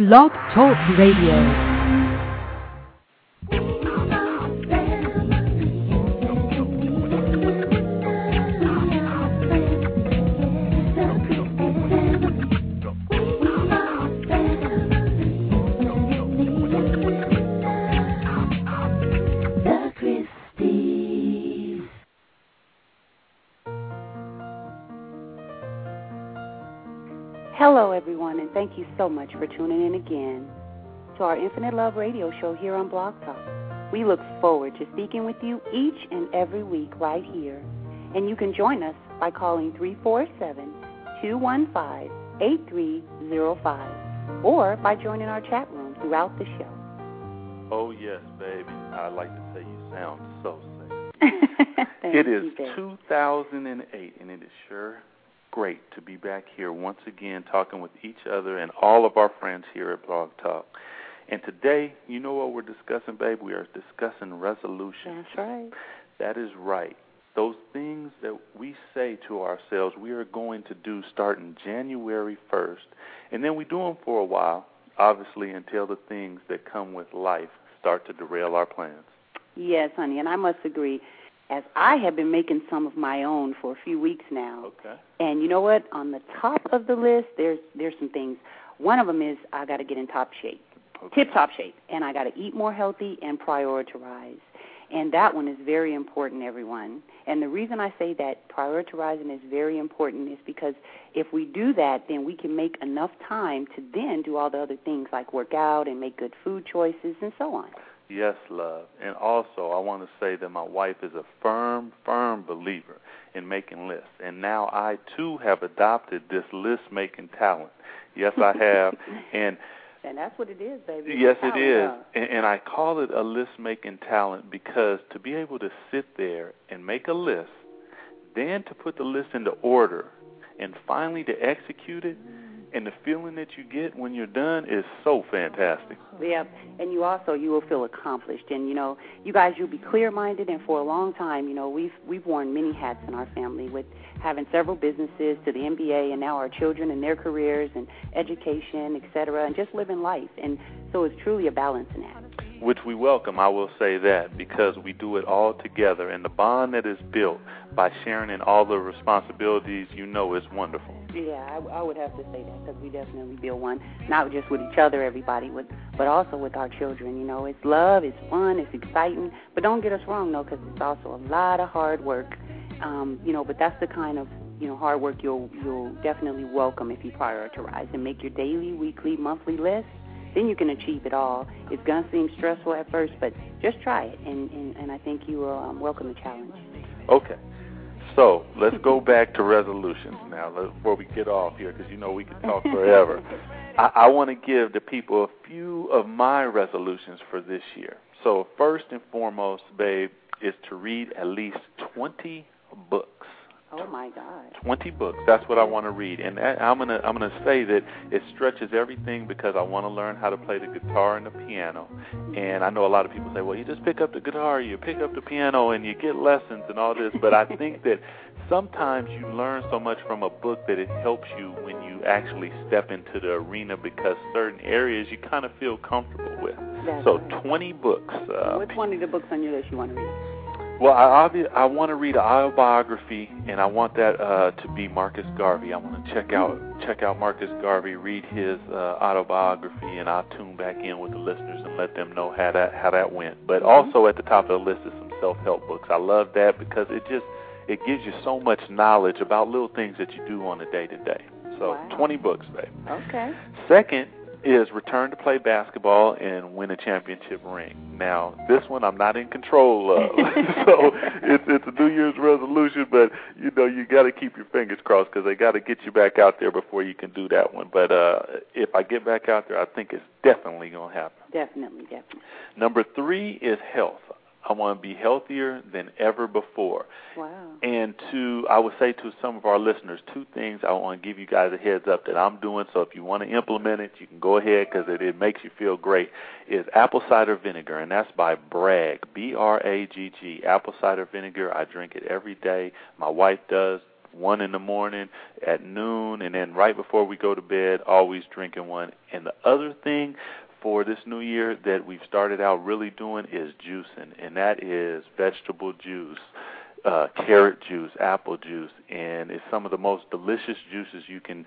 Blog Talk Radio. Hello, everyone, and thank you so much for tuning in again to our Infinite Love radio show here on Blog Talk. We look forward to speaking with you each and every week right here. And you can join us by calling 347 215 8305 or by joining our chat room throughout the show. Oh, yes, baby. I like to say you sound so sexy. it is you, 2008, and it is sure great to be back here once again talking with each other and all of our friends here at Blog Talk. And today, you know what we're discussing, babe? We are discussing resolutions. That's right. That is right. Those things that we say to ourselves we are going to do starting January 1st, and then we do them for a while, obviously, until the things that come with life start to derail our plans. Yes, honey, and I must agree as I have been making some of my own for a few weeks now. Okay. And you know what? On the top of the list, there's there's some things. One of them is I got to get in top shape, Okay. tip top shape, and I got to eat more healthy and prioritize. And that one is very important, everyone. And the reason I say that prioritizing is very important is because if we do that, then we can make enough time to then do all the other things like work out and make good food choices and so on. Yes, love. And also, I want to say that my wife is a firm, firm believer in making lists. And now I, too, have adopted this list making talent. Yes, I have. and And that's what it is, baby. yes, it is. And, and I call it a list making talent because to be able to sit there and make a list, then to put the list into order, and finally to execute it, mm-hmm. And the feeling that you get when you're done is so fantastic. Yeah, and you also you will feel accomplished, and you know you guys you'll be clear-minded, and for a long time, you know we've we've worn many hats in our family with having several businesses to the MBA, and now our children and their careers and education, et cetera, and just living life, and so it's truly a balancing act. Which we welcome, I will say that, because we do it all together. And the bond that is built by sharing in all the responsibilities, you know, is wonderful. Yeah, I, I would have to say that because we definitely build one, not just with each other, everybody, with, but also with our children. You know, it's love, it's fun, it's exciting, but don't get us wrong, though, because it's also a lot of hard work. Um, you know, but that's the kind of you know hard work you'll you'll definitely welcome if you prioritize and make your daily, weekly, monthly list. Then you can achieve it all. It's gonna seem stressful at first, but just try it, and and, and I think you will um, welcome the challenge. Okay. So let's go back to resolutions now let- before we get off here, because you know we can talk forever. I, I want to give the people a few of my resolutions for this year. So first and foremost, babe, is to read at least 20 books. Oh my God. 20 books. That's what I want to read, and I'm gonna I'm gonna say that it stretches everything because I want to learn how to play the guitar and the piano. And I know a lot of people say, well, you just pick up the guitar, you pick up the piano, and you get lessons and all this. But I think that sometimes you learn so much from a book that it helps you when you actually step into the arena because certain areas you kind of feel comfortable with. That's So right. 20 books. Uh, What's one of the books on your list you want to read? Well, I obvi- I want to read an autobiography, and I want that uh, to be Marcus Garvey. I want to check out check out Marcus Garvey, read his uh, autobiography, and I'll tune back in with the listeners and let them know how that how that went. But also at the top of the list is some self help books. I love that because it just it gives you so much knowledge about little things that you do on a day to day. So Wow. 20 books, babe. Okay. Second is return to play basketball and win a championship ring. Now, this one I'm not in control of, so it's it's a New Year's resolution, but you know you got to keep your fingers crossed because they got to get you back out there before you can do that one. But uh if I get back out there, I think it's definitely gonna happen. Definitely, definitely. Number three is health. I want to be healthier than ever before. Wow. And to, I would say to some of our listeners, two things I want to give you guys a heads up that I'm doing. So if you want to implement it, you can go ahead because it, it makes you feel great. Is apple cider vinegar, and that's by Bragg, B R A G G. Apple cider vinegar. I drink it every day. My wife does. one in the morning, at noon, and then right before we go to bed, always drinking one. And the other thing for this new year that we've started out really doing is juicing, and that is vegetable juice. Uh, carrot juice, apple juice, and it's some of the most delicious juices you can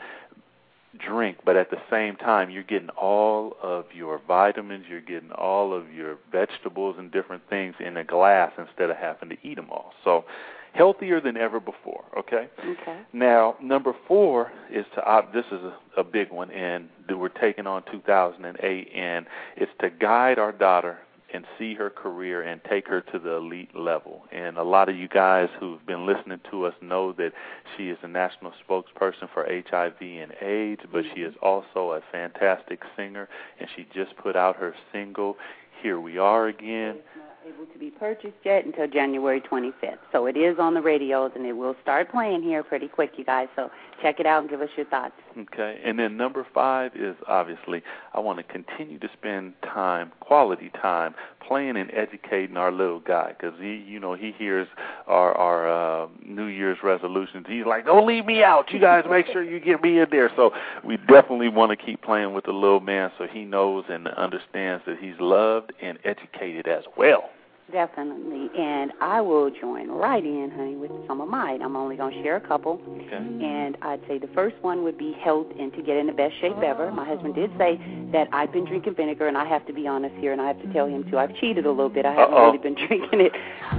drink, but at the same time, you're getting all of your vitamins, you're getting all of your vegetables and different things in a glass instead of having to eat them all. So, healthier than ever before. Okay. Okay. Now, number four is to opt. this is a, a big one, and we're taking on 2008, and it's to guide our daughter and see her career and take her to the elite level. And a lot of you guys who've been listening to us know that she is a national spokesperson for HIV and AIDS, but she mm-hmm. is also a fantastic singer, and she just put out her single, Here We Are Again able to be purchased yet until January 25th. So it is on the radios, and it will start playing here pretty quick, you guys. So check it out and give us your thoughts. Okay. And then number five is obviously I want to continue to spend time, quality time, playing and educating our little guy because he, you know, he hears our our uh, New Year's resolutions. He's like, "Don't leave me out. You guys make sure you get me in there." So we definitely want to keep playing with the little man so he knows and understands that he's loved and educated as well. Definitely. And I will join right in, honey, with some of mine. I'm only going to share a couple. Okay. Mm-hmm. And I'd say the first one would be health and to get in the best shape ever. My husband did say that I've been drinking vinegar, and I have to be honest here, and I have to tell him, too. I've cheated a little bit. I haven't Uh-oh. really been drinking it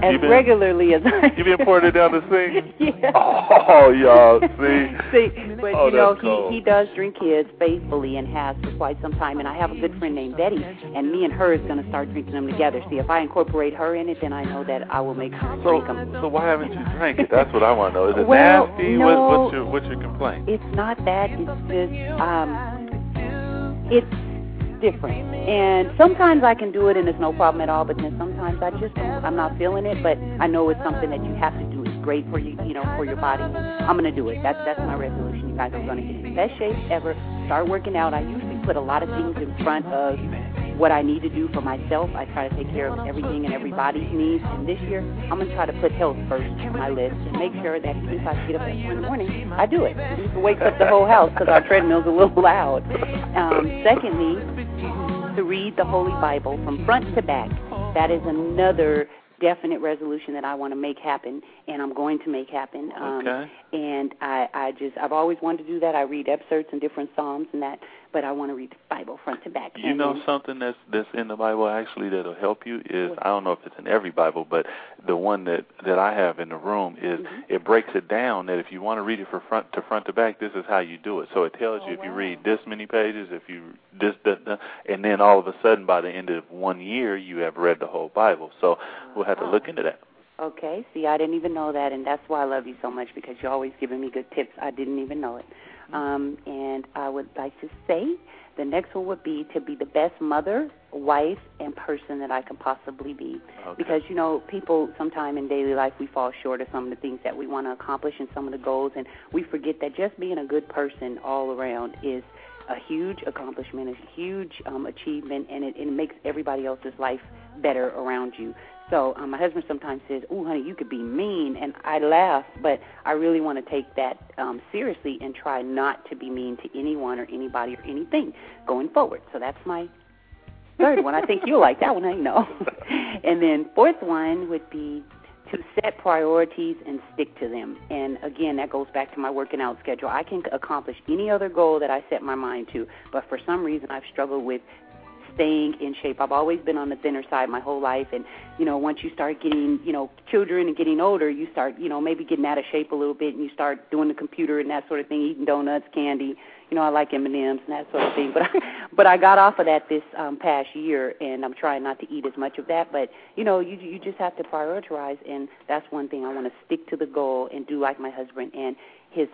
as been- regularly as I You've been pouring it down the sink? yeah. Oh, y'all, see? See, but Oh, you know, cold. he he does drink his faithfully and has for quite some time. And I have a good friend named Betty, and me and her is going to start drinking them together. See, if I incorporate her in it, then I know that I will make her So, drink them. so why haven't you drank it? That's what I want to know. Is it Well, nasty? no. What, what's your what's your complaint? It's not that. It's just um, it's different. And sometimes I can do it and it's no problem at all. But then sometimes I just don't. I'm not feeling it. But I know it's something that you have to do. It's great for you, you know, for your body. I'm gonna do it. That's that's my resolution. You guys are gonna get in the best shape ever. Start working out. I usually put a lot of things in front of what I need to do for myself. I try to take care of everything and everybody's needs. And this year, I'm going to try to put health first on my list and make sure that if I get up at 4 in the morning, I do it. It wakes up the whole house because our treadmill's a little loud. Um, secondly, to read the Holy Bible from front to back. That is another definite resolution that I want to make happen, and I'm going to make happen. Um, Okay. And I, I just, I've always wanted to do that. I read excerpts and different psalms and that, but I want to read the Bible front to back. You And know something that's that's in the Bible actually that'll help you is I don't know if it's in every Bible, but the one that that I have in the room is Mhm. it breaks it down that if you want to read it from front to front to back, this is how you do it. So it tells Oh, you if you read this many pages, if you this that, that, and then all of a sudden by the end of one year you have read the whole Bible. So we'll have to look into that. Okay, see, I didn't even know that, and that's why I love you so much because you're always giving me good tips. I didn't even know it. Um, and I would like to say the next one would be to be the best mother, wife, and person that I can possibly be. Okay. Because, you know, people sometime in daily life we fall short of some of the things that we want to accomplish and some of the goals, and we forget that just being a good person all around is a huge accomplishment, a huge um, achievement, and it, it makes everybody else's life better around you. So um, my husband sometimes says, "Oh, honey, you could be mean," and I laugh, but I really want to take that um, seriously and try not to be mean to anyone or anybody or anything going forward. So that's my third one. I think you'll like that one. I know. and then fourth one would be to set priorities and stick to them. And again, that goes back to my working out schedule. I can accomplish any other goal that I set my mind to, but for some reason I've struggled with staying in shape. I've always been on the thinner side my whole life and you know, once you start getting, you know, children and getting older, you start, you know, maybe getting out of shape a little bit and you start doing the computer and that sort of thing, eating donuts, candy. You know, I like M&Ms and that sort of thing. But I, but I got off of that this um past year and I'm trying not to eat as much of that, but you know, you you just have to prioritize and that's one thing I want to stick to the goal and do like my husband and his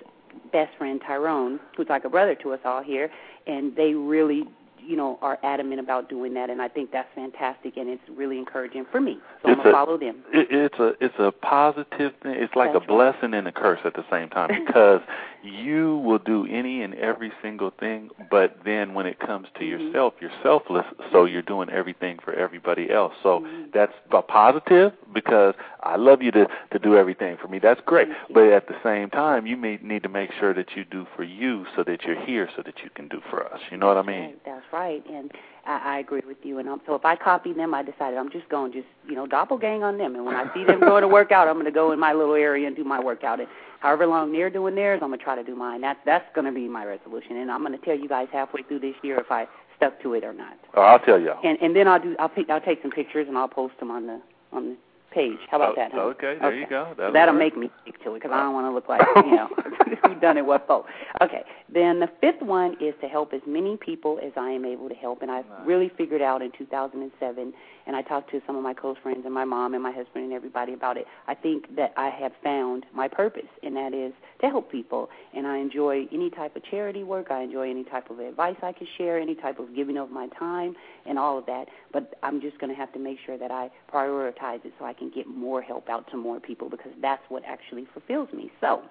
best friend Tyrone, who's like a brother to us all here, and they really you know, are adamant about doing that, and I think that's fantastic, and it's really encouraging for me. So it's I'm gonna a, follow them. It, it's a it's a positive thing. It's like That's a blessing and a curse at the same time because you will do any and every single thing, but then when it comes to Mhm. yourself, you're selfless, so you're doing everything for everybody else. So Mhm. that's a positive because I love you to to do everything for me. That's great, but at the same time, you may need to make sure that you do for you so that you're here so that you can do for us. You know what I mean? Right, that's right, and I, I agree with you. And um, so if I copy them, I decided I'm just going to just you know doppelgang on them. And when I see them going to work out, I'm going to go in my little area and do my workout. And however long they're doing theirs, I'm going to try to do mine. That's that's going to be my resolution. And I'm going to tell you guys halfway through this year if I stuck to it or not. Oh, I'll tell y'all. And and then I'll do I'll pick, I'll take some pictures and I'll post them on the on the page. How about Oh, that? Huh? Okay, there you go. That'll, That'll make me stick to it because I don't want to look like you know who done it what for. Okay. Then the fifth one is to help as many people as I am able to help, and I Nice. really figured out in 2007. And I talked to some of my close friends and my mom and my husband and everybody about it. I think that I have found my purpose, and that is to help people. And I enjoy any type of charity work. I enjoy any type of advice I can share, any type of giving of my time, and all of that. But I'm just going to have to make sure that I prioritize it so I can get more help out to more people because that's what actually fulfills me. So,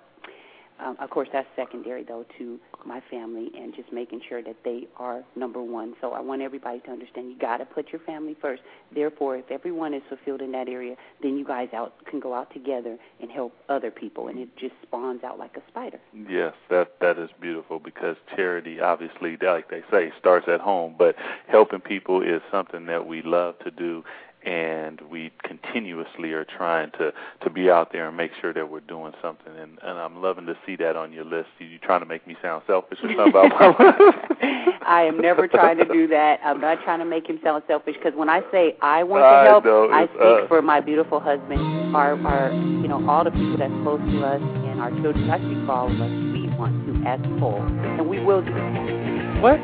um, of course, that's secondary though to my family and just making sure that they are number one. So I want everybody to understand you got to put your family first. Therefore, if everyone is fulfilled in that area, then you guys out can go out together and help other people, and it just spawns out like a spider. Yes, that that is beautiful because charity, obviously, like they say, starts at home. But helping people is something that we love to do, and we continuously are trying to to be out there and make sure that we're doing something. And and I'm loving to see that on your list. You trying to make me sound selfish or something about my I am never trying to do that. I'm not trying to make him sound selfish because when I say I want I to help, know, I it's speak us. for my beautiful husband, our, our, you know, all the people that's close to us, and our children. I speak for all of us. We want to as a whole, and we will do it. what?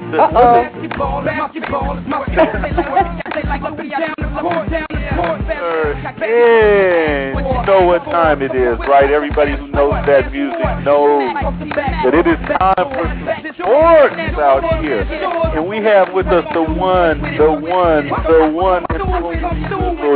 The, Uh-oh. And you know what time it is, right? Everybody who knows that music knows that it is time for sports out here. And we have with us the one, the one, the one,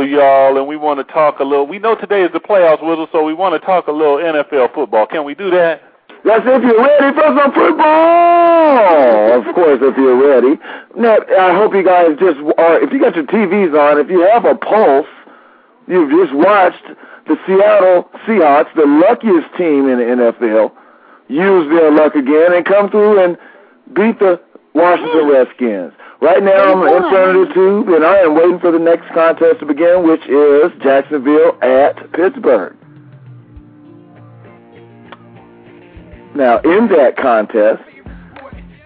only y'all. And we want to talk a little. We know today is the playoffs, Wizzle, so we want to talk a little NFL football. Can we do that? That's if you're ready for some football. Of course, if you're ready. Now, I hope you guys just are. If you got your TVs on, if you have a pulse, you've just watched the Seattle Seahawks, the luckiest team in the NFL, use their luck again and come through and beat the Washington hmm. Redskins. Right now, I'm in front of the tube, and I am waiting for the next contest to begin, which is Jacksonville at Pittsburgh. Now, in that contest,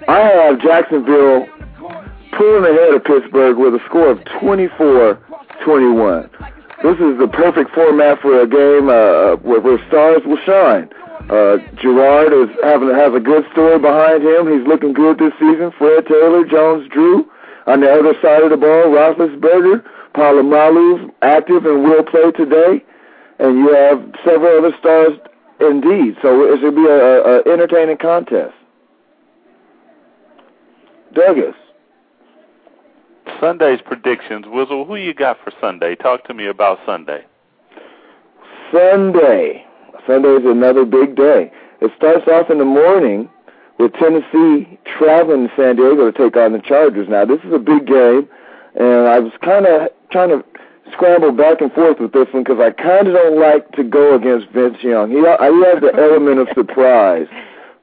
I have Jacksonville pulling ahead of Pittsburgh with a score of 24-21. This is the perfect format for a game uh, where, where stars will shine. Uh, Garrard is having has a good story behind him. He's looking good this season. Fred Taylor, Jones Drew. On the other side of the ball, Roethlisberger, Polamalu, active and will play today. And you have several other stars indeed. So it should be a, a, entertaining contest. Douglas. Sunday's predictions, Wizzle. Who you got for Sunday? Talk to me about Sunday. Sunday. Sunday is another big day. It starts off in the morning with Tennessee traveling to San Diego to take on the Chargers. Now, this is a big game, and I was kind of trying to scramble back and forth with this one because I kind of don't like to go against Vince Young. He, he has the element of surprise.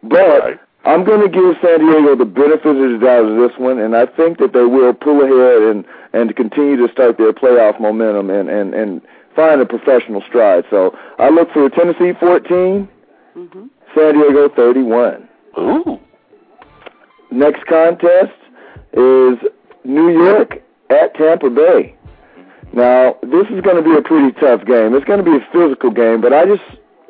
But I'm going to give San Diego the benefit of the doubt of this one, and I think that they will pull ahead and and continue to start their playoff momentum and and and find a professional stride. So I look for Tennessee 14, hmm San Diego 31. Ooh. Next contest is New York at Tampa Bay. Now, this is going to be a pretty tough game. It's going to be a physical game, but I just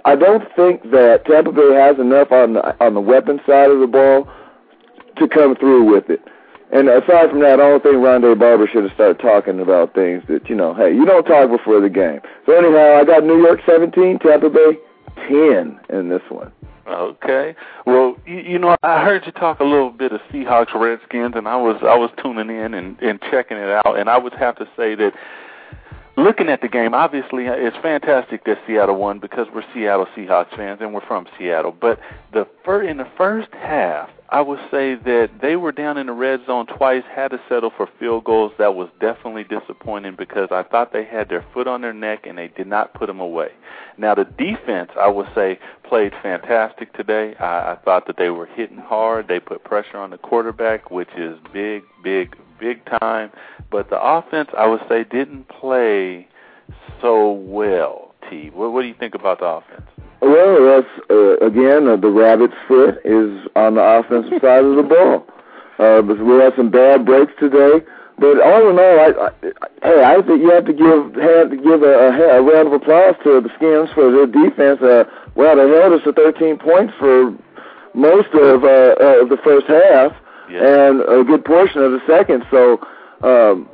I don't think that Tampa Bay has enough on the on the weapon side of the ball to come through with it. And aside from that, I don't think Rondé Barber should have started talking about things that, you know, hey, you don't talk before the game. So anyhow, I got New York 17, Tampa Bay 10 in this one. Okay. Well, you, you know, I heard you talk a little bit of Seahawks Redskins, and I was I was tuning in and, and checking it out, and I would have to say that looking at the game, obviously it's fantastic that Seattle won because we're Seattle Seahawks fans and we're from Seattle. But the fir- in the first half, I would say that they were down in the red zone twice, had to settle for field goals. That was definitely disappointing because I thought they had their foot on their neck and they did not put them away. Now the defense, I would say, played fantastic today. I, I thought that they were hitting hard. They put pressure on the quarterback, which is big, big, big time. But the offense, I would say, didn't play so well. T. What, what do you think about the offense? Well, that's uh, again uh, the rabbit's foot is on the offensive side of the ball. Uh, but we had some bad breaks today. But all in all, I, I, hey, I think you have to give have to give a, a, a round of applause to the Skins for their defense. Uh, well, they held us to 13 points for most of uh, uh, the first half Yeah. and a good portion of the second. So, um,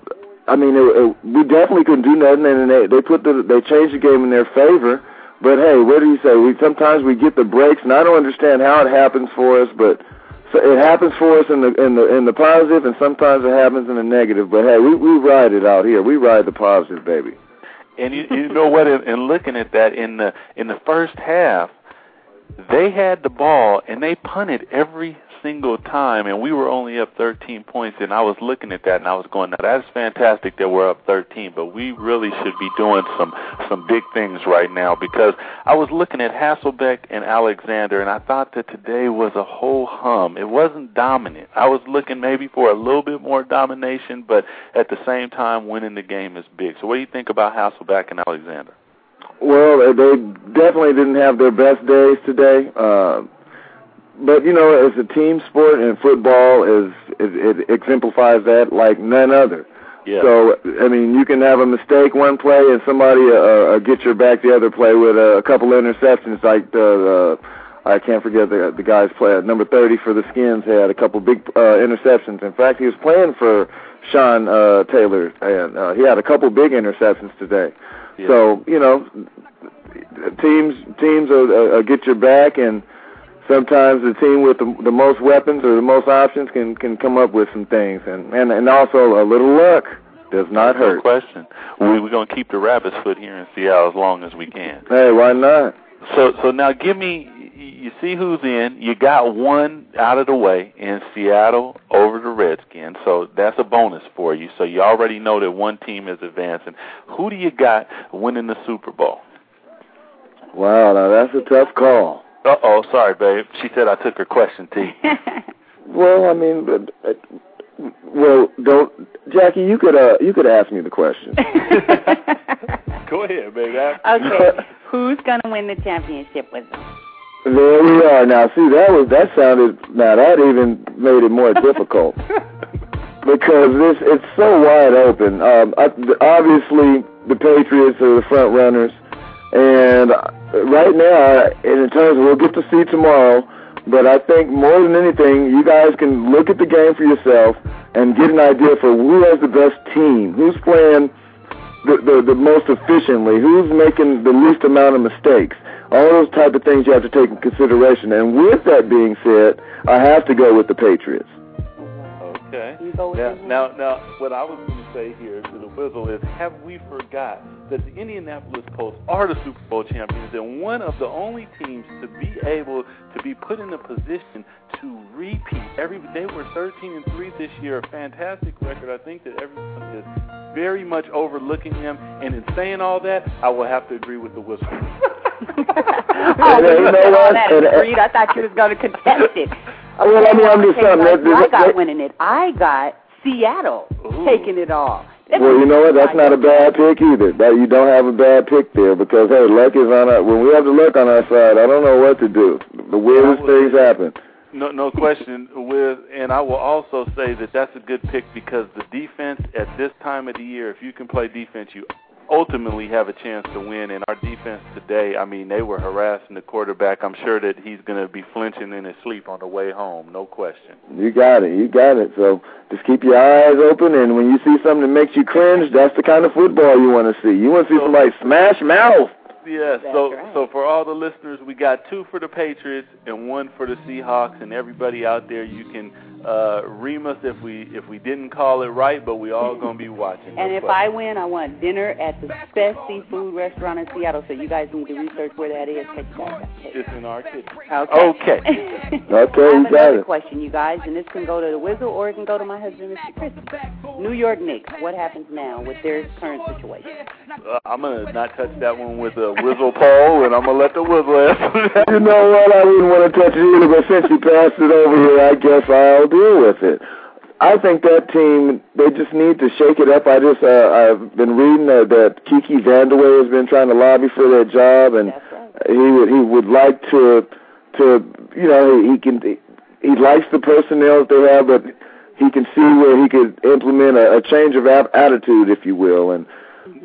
I mean, it, it, we definitely couldn't do nothing, and they they put the they changed the game in their favor. But hey, what do you say? We sometimes we get the breaks, and I don't understand how it happens for us, but so it happens for us in the in the in the positive, and sometimes it happens in the negative. But hey, we we ride it out here. We ride the positive, baby. And you, you know what? In, in looking at that, in the in the first half, they had the ball and they punted every single time, and we were only up 13 points. And I was looking at that and I was going, "Now that's fantastic that we're up 13, but we really should be doing some some big things right now." Because I was looking at Hasselbeck and Alexander, and I thought that today was a whole hum. It wasn't dominant. I was looking maybe for a little bit more domination, but at the same time, winning the game is big. So, what do you think about Hasselbeck and Alexander? Well, they definitely didn't have their best days today. Uh, but you know, as a team sport and football is it, it exemplifies that like none other. Yeah. So I mean, you can have a mistake one play and somebody uh, uh, get your back the other play with a, a couple interceptions. Like the, the I can't forget the the guy's play number thirty for the Skins had a couple big uh, interceptions. In fact, he was playing for Sean uh, Taylor, and uh, he had a couple big interceptions today. Yeah. So you know, teams teams uh, uh, get your back, and sometimes the team with the, the most weapons or the most options can can come up with some things, and and and also a little luck does not no hurt. question. We, we're going to keep the rabbit's foot here in Seattle as long as we can. Hey, why not? So, so now give me. You see who's in. You got one out of the way in Seattle over the Redskins, so that's a bonus for you. So you already know that one team is advancing. Who do you got winning the Super Bowl? Wow, now that's a tough call. Uh oh, sorry, babe. She said I took her question, T. Well, I mean, but, uh, well, don't Jackie. You could uh you could ask me the question. Go ahead, baby. okay, who's gonna win the championship with them? There we are. Now, see, that was that sounded. Now that even made it more difficult because this it's so wide open. Um, I, obviously, the Patriots are the front runners, and Uh, right now, in terms of we'll get to see tomorrow. But I think more than anything, you guys can look at the game for yourself and get an idea for who has the best team, who's playing the, the, the most efficiently, who's making the least amount of mistakes. All those type of things you have to take in consideration. And with that being said, I have to go with the Patriots. Okay. You Now, now, now, what I was going to say here to the whistle is, have we forgot that the Indianapolis Colts are the Super Bowl champions and one of the only teams to be able to be put in a position to repeat? Every they were 13 and three this year, a fantastic record. I think that everyone is very much overlooking them. And in saying all that, I will have to agree with the whistle. oh, And, you you know all that, And, I thought you was going to contest it. Well, I mean, I'm just Okay, saying like that- who I got that- winning it. I got Seattle Ooh. taking it all. That's Well, you know what? That's not a bad pick either. That you don't have a bad pick there because hey, luck is on our. When we have the luck on our side, I don't know what to do. The weirdest Well, things happen. No, no question. With and I will also say that that's a good pick because the defense at this time of the year, if you can play defense, you ultimately have a chance to win. And our defense today, I mean, they were harassing the quarterback. I'm sure that he's going to be flinching in his sleep on the way home. No question. You got it. You got it. So just keep your eyes open, and when you see something that makes you cringe, that's the kind of football you want to see. You want to see somebody smash mouth. Yes. That's so right. so for all the listeners, we got two for the Patriots and one for the Seahawks, and everybody out there, you can uh ream us if we if we didn't call it right, but we all gonna be watching. And if question. I win, I want dinner at the best seafood restaurant in Seattle. So you guys need to research where that is. Check that out. it's in our kitchen. Okay. Okay. Okay, I have another it. question, you guys, and this can go to the Whistle or it can go to my husband, Mr. Christmas. New York Knicks, what happens now with their current situation? Uh, I'm gonna not touch that one with a whistle pole, and I'm gonna let the whistle answer that. You know what? I wouldn't want to touch it either, but since you passed it over here, I guess I'll deal with it. I think that team they just need to shake it up. I just uh, I've been reading that, that Kiki Vandeweghe has been trying to lobby for that job, and right. he would he would like to to you know he can he likes the personnel that they have, but he can see where he could implement a, a change of attitude, if you will, and.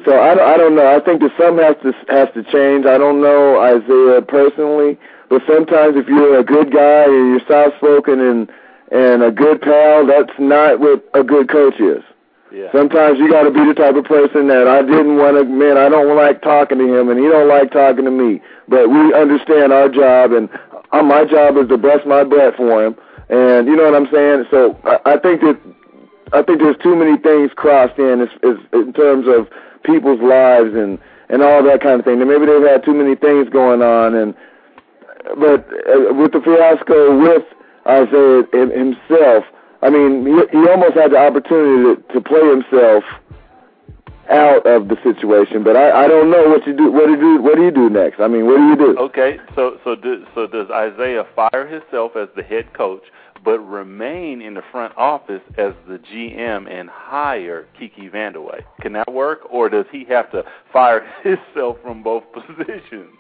So I, I don't know. I think that something has to has to change. I don't know Isiah personally, but sometimes if you're a good guy and you're soft spoken and and a good pal, that's not what a good coach is. Yeah. Sometimes you got to be the type of person that I didn't want to. Man, I don't like talking to him, and he don't like talking to me. But we understand our job, and uh, my job is to bust my butt for him. And you know what I'm saying. So I, I think that I think there's too many things crossed in as, as, in terms of people's lives and and all that kind of thing. And maybe they've had too many things going on. And but uh, with the fiasco with Isiah himself, I mean, he, he almost had the opportunity to, to play himself out of the situation. But I, I don't know what you do. What do you do? What do you do next? I mean, what do you do? Okay, so so do, so does Isiah fire himself as the head coach, but remain in the front office as the GM and hire Kiki Vandeweghe? Can that work, or does he have to fire himself from both positions?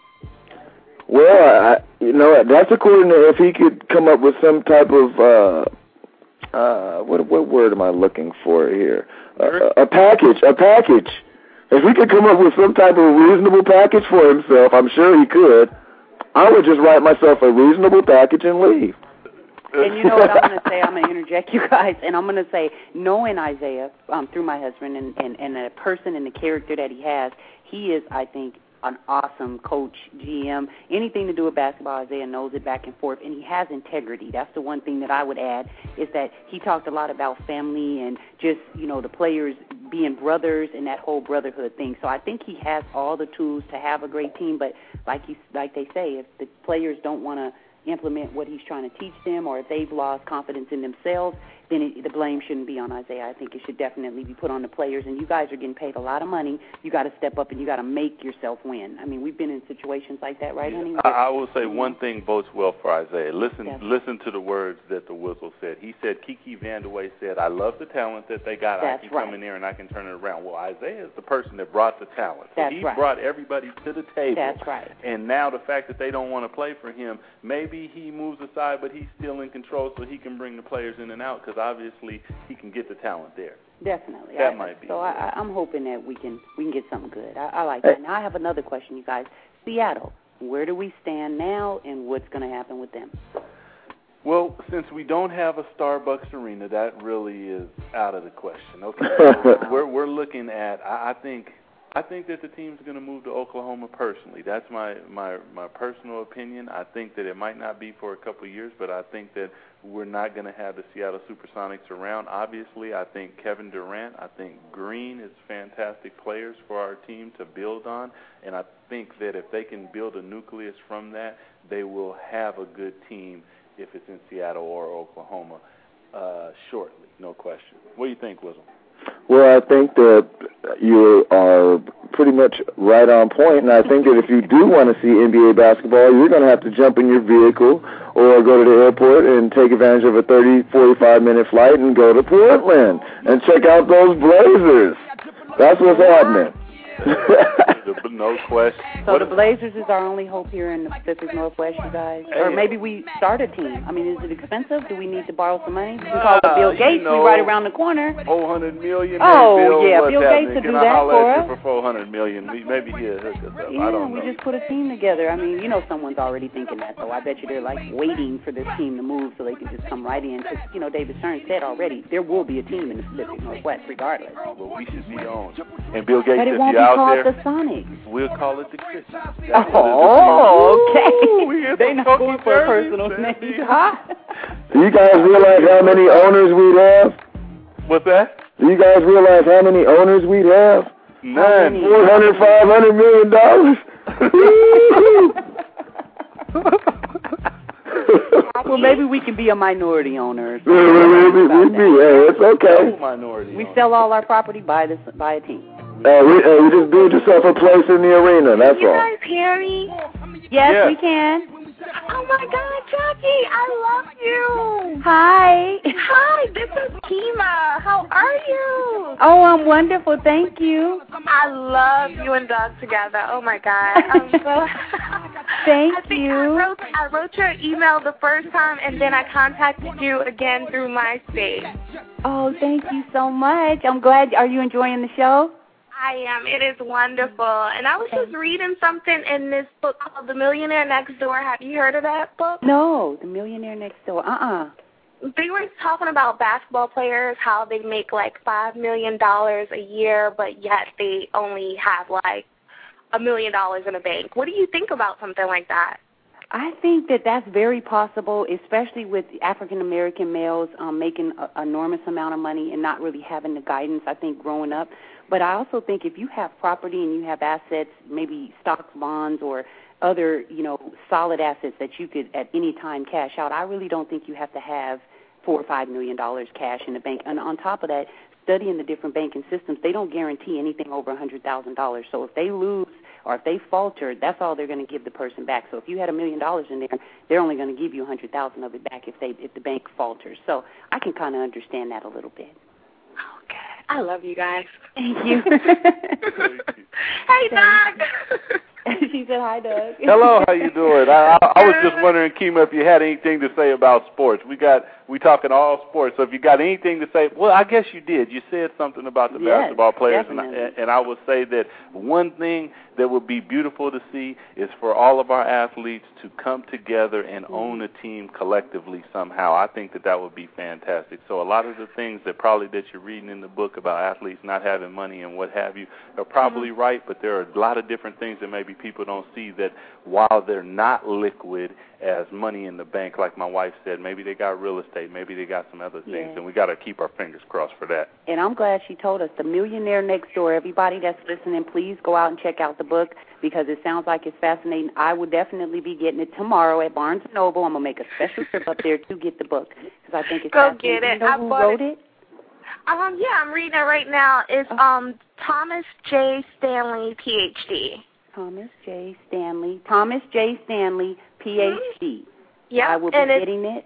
Well, I, you know, that's according to if he could come up with some type of uh uh what what word am I looking for here? Uh, a package, a package. If he could come up with some type of reasonable package for himself, I'm sure he could. I would just write myself a reasonable package and leave. And you know what I'm going to say? I'm going to interject you guys, and I'm going to say, knowing Isiah um, through my husband and, and, and the person and the character that he has, he is, I think, an awesome coach, GM. Anything to do with basketball, Isiah knows it back and forth, and he has integrity. That's the one thing that I would add is that he talked a lot about family and just you know the players being brothers and that whole brotherhood thing. So I think he has all the tools to have a great team. But like you, like they say, if the players don't want to implement what he's trying to teach them, or if they've lost confidence in themselves, then it, the blame shouldn't be on Isiah. I think it should definitely be put on the players. And you guys are getting paid a lot of money. You got to step up and you got to make yourself win. I mean, we've been in situations like that, right, honey? I, I will say one thing bodes well for Isiah. Listen, Yes. listen to the words that the whistle said. He said, Kiki Vandeweghe said, "I love the talent that they got. That's I can right. come in there and I can turn it around." Well, Isiah is the person that brought the talent. So That's he right. brought everybody to the table. That's right. And now the fact that they don't want to play for him, maybe he moves aside, but he's still in control, so he can bring the players in and out because obviously he can get the talent there. Definitely. That I, might be. So I, I- I'm hoping that we can we can get something good. I, I like Hey. that. Now I have another question, you guys. Seattle, where do we stand now, and what's going to happen with them? Well, since we don't have a Starbucks arena, that really is out of the question. Okay, we're we're looking at. I, I think I think that the team's going to move to Oklahoma. Personally, that's my my my personal opinion. I think that it might not be for a couple of years, but I think that we're not going to have the Seattle SuperSonics around. Obviously, I think Kevin Durant, I think Green is fantastic players for our team to build on, and I think that if they can build a nucleus from that, they will have a good team if it's in Seattle or Oklahoma uh, shortly, no question. What do you think, Wizzle? Well, I think that you are pretty much right on point, and I think that if you do want to see NBA basketball, you're going to have to jump in your vehicle or go to the airport and take advantage of a 30, 45 minute flight and go to Portland and check out those Blazers. That's what's happening. The- no question. So What- the Blazers is our only hope here in the Pacific Northwest, you guys. Or maybe we start a team. I mean, is it expensive? Do we need to borrow some money? We call Uh, it Bill you Gates. know- we right around the corner. Four hundred million. Oh, Bill, yeah, Bill Gates Can do that for us? for four hundred million? Maybe he'll hook us up. Yeah, I don't we know. just put a team together. I mean, you know, someone's already thinking that, so I bet you they're like waiting for this team to move so they can just come right in. Because you know, David Stern said already there will be a team in the Pacific Northwest, regardless. Well, we should be on. And Bill Gates, if you're be out there, the. Sonics. We'll call it the Christians. Oh, okay. They some not going for a personal man. name. Huh? Do you guys realize how many owners we'd have? What's that? Do you guys realize how many owners we'd have? None. many? Four hundred, five hundred million dollars. Well, maybe we can be a minority owner. or we, we, we, we, we, hey, it's okay. minority. We sell all our property, buy this, buy a team. Uh, we, uh, we just build yourself a place in the arena. That's you all. guys hear me? Yes, Yeah. we can. Oh my God, Jackie, I love you. Hi. Hi, this is Kima. How are you? Oh, I'm wonderful. Thank you. I love you and Doug together. Oh my God, I'm so. Thank I you. I wrote, I wrote your email the first time, and then I contacted you again through MySpace. Oh, thank you so much. I'm glad. Are you enjoying the show? I am. It is wonderful. And I was just reading something in this book called The Millionaire Next Door. Have you heard of that book? No, the millionaire next door. Uh-uh. they were talking about basketball players how they make like five million dollars a year but yet they only have like a million dollars in a bank what do you think about something like that I think that that's very possible, especially with African American males um, making an enormous amount of money and not really having the guidance. I think growing up, but I also think if you have property and you have assets, maybe stocks, bonds, or other you know solid assets that you could at any time cash out, I really don't think you have to have four or five million dollars cash in the bank. And on top of that, studying the different banking systems, they don't guarantee anything over a hundred thousand dollars. So if they lose or if they falter, that's all they're going to give the person back. So if you had a million dollars in there, they're only going to give you a hundred thousand of it back if they if the bank falters. So I can kind of understand that a little bit. Okay i love you guys Thank you. hey doc she said hi, Doug. Hello, how you doing? I, I, I was just wondering, Kima, if you had anything to say about sports. We got we talking all sports. So if you got anything to say, well, I guess you did. You said something about the Yes, basketball players, and I, and I would say that one thing that would be beautiful to see is for all of our athletes to come together and Mm-hmm. own a team collectively somehow. I think that that would be fantastic. So a lot of the things that probably that you're reading in the book about athletes not having money and what have you are probably Mm-hmm. right, but there are a lot of different things that maybe people don't see that while they're not liquid as money in the bank, like my wife said, maybe they got real estate, maybe they got some other things, Yeah. and we got to keep our fingers crossed for that. and I'm glad she told us the millionaire next door. Everybody that's listening, please go out and check out the book because it sounds like it's fascinating. I will definitely be getting it tomorrow at Barnes and Noble. I'm gonna make a special trip up there to get the book because I think it's Go fascinating. get it. You know I who bought wrote it. it? um yeah i'm reading it right now it's Oh. um thomas j stanley phd Thomas J. Stanley. Thomas J. Stanley, Ph.D. yeah I will be and getting it.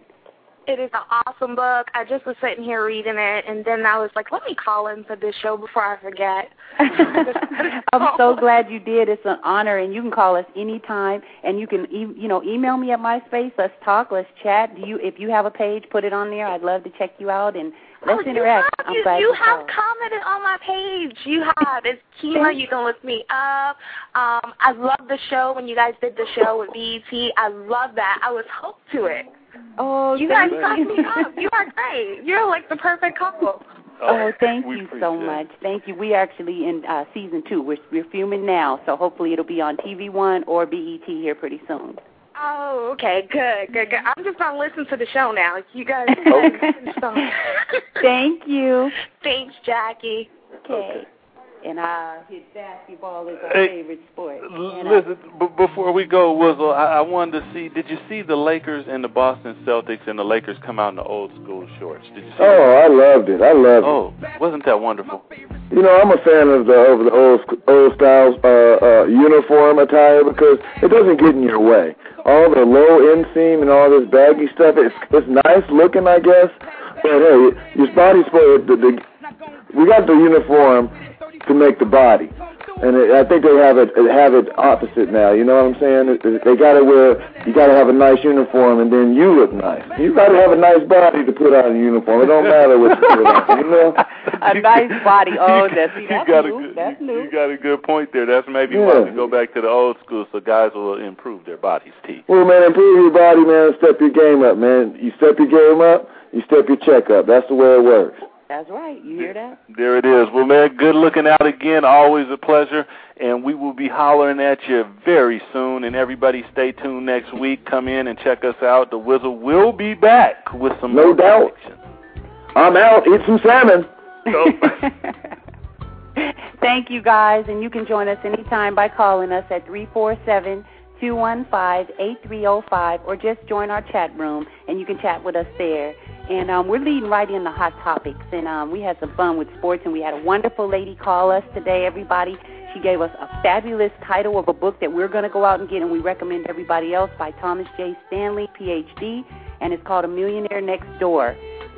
It is an awesome book. I just was sitting here reading it, and then I was like, let me call in for this show before I forget. I'm so glad you did. It's an honor, and you can call us anytime. And you can, e- you know, email me at MySpace. Let's talk. Let's chat. Do you, if you have a page, put it on there. I'd love to check you out and let's oh, interact. You have, I'm you, glad you you have called. commented on my page. You have. It's Kima. You can look me up. Um, I love the show when you guys did the show with BET. I love that. I was hooked to it. Oh, You guys thank got me up. You are great. You're like the perfect couple. Oh, thank we you appreciate so it. much. Thank you. We are actually in uh, season two. We're we're filming now, so hopefully it'll be on TV One or BET here pretty soon. Oh, okay, good, good, good. I'm just gonna listen to the show now. You guys. Thank you. Thanks, Jackie. Okay. And I hit basketball is our Hey, favorite sport. L- And, Listen, b- before we go, Wizzle, I-, I wanted to see. Did you see the Lakers and the Boston Celtics and the Lakers come out in the old school shorts? Did you see? Oh, I loved it. I loved it. Oh, wasn't that wonderful? You know, I'm a fan of the of the old sc- old style uh, uh, uniform attire because it doesn't get in your way. All the low inseam and all this baggy stuff, it's it's nice looking, I guess. But hey, your body's for the, the we got the uniform to make the body. And it, I think they have it have it opposite now. You know what I'm saying? It- it- They got to wear. You got to have a nice uniform, and then you look nice. You got to have a nice body to put on a uniform. It don't matter what you put on. You know? A nice body. Oh, that's- you that's got new. A good, That's new. You got a good point there. That's maybe why Yeah. we go back to the old school, so guys will improve their bodies. T. Well, man, improve your body, man. Step your game up, man. You step your game up, you step your check up. That's the way it works. That's right. You hear that? There it is. Well, man, good looking out again. Always a pleasure. And we will be hollering at you very soon. And everybody stay tuned next week. Come in and check us out. The Wizard will be back with some No doubt. I'm out. Eat some salmon. Thank you, guys. And you can join us anytime by calling us at 347 215 8305 or just join our chat room and you can chat with us there. And um, we're leading right in the hot topics. And um, we had some fun with sports, and we had a wonderful lady call us today, everybody. She gave us a fabulous title of a book that we're going to go out and get, and we recommend everybody else by Thomas J. Stanley, Ph.D., and it's called A Millionaire Next Door.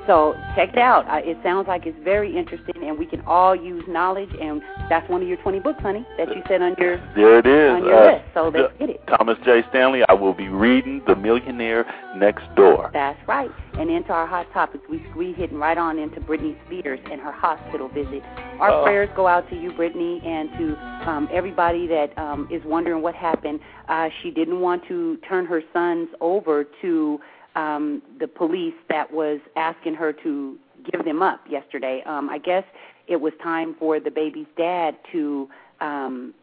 So check it out. Uh, it sounds like it's very interesting, and we can all use knowledge. And that's one of your 20 books, honey, that you said on your there it is on your uh, list. So let's get it. Thomas J. Stanley. I will be reading The Millionaire Next Door. That's right. And into our hot topics, we we hitting right on into Britney Spears and her hospital visit. Our Oh. prayers go out to you, Britney, and to um, everybody that um, is wondering what happened. Uh, she didn't want to turn her sons over to um, the police that was asking her to give them up yesterday. Um, I guess it was time for the baby's dad to um,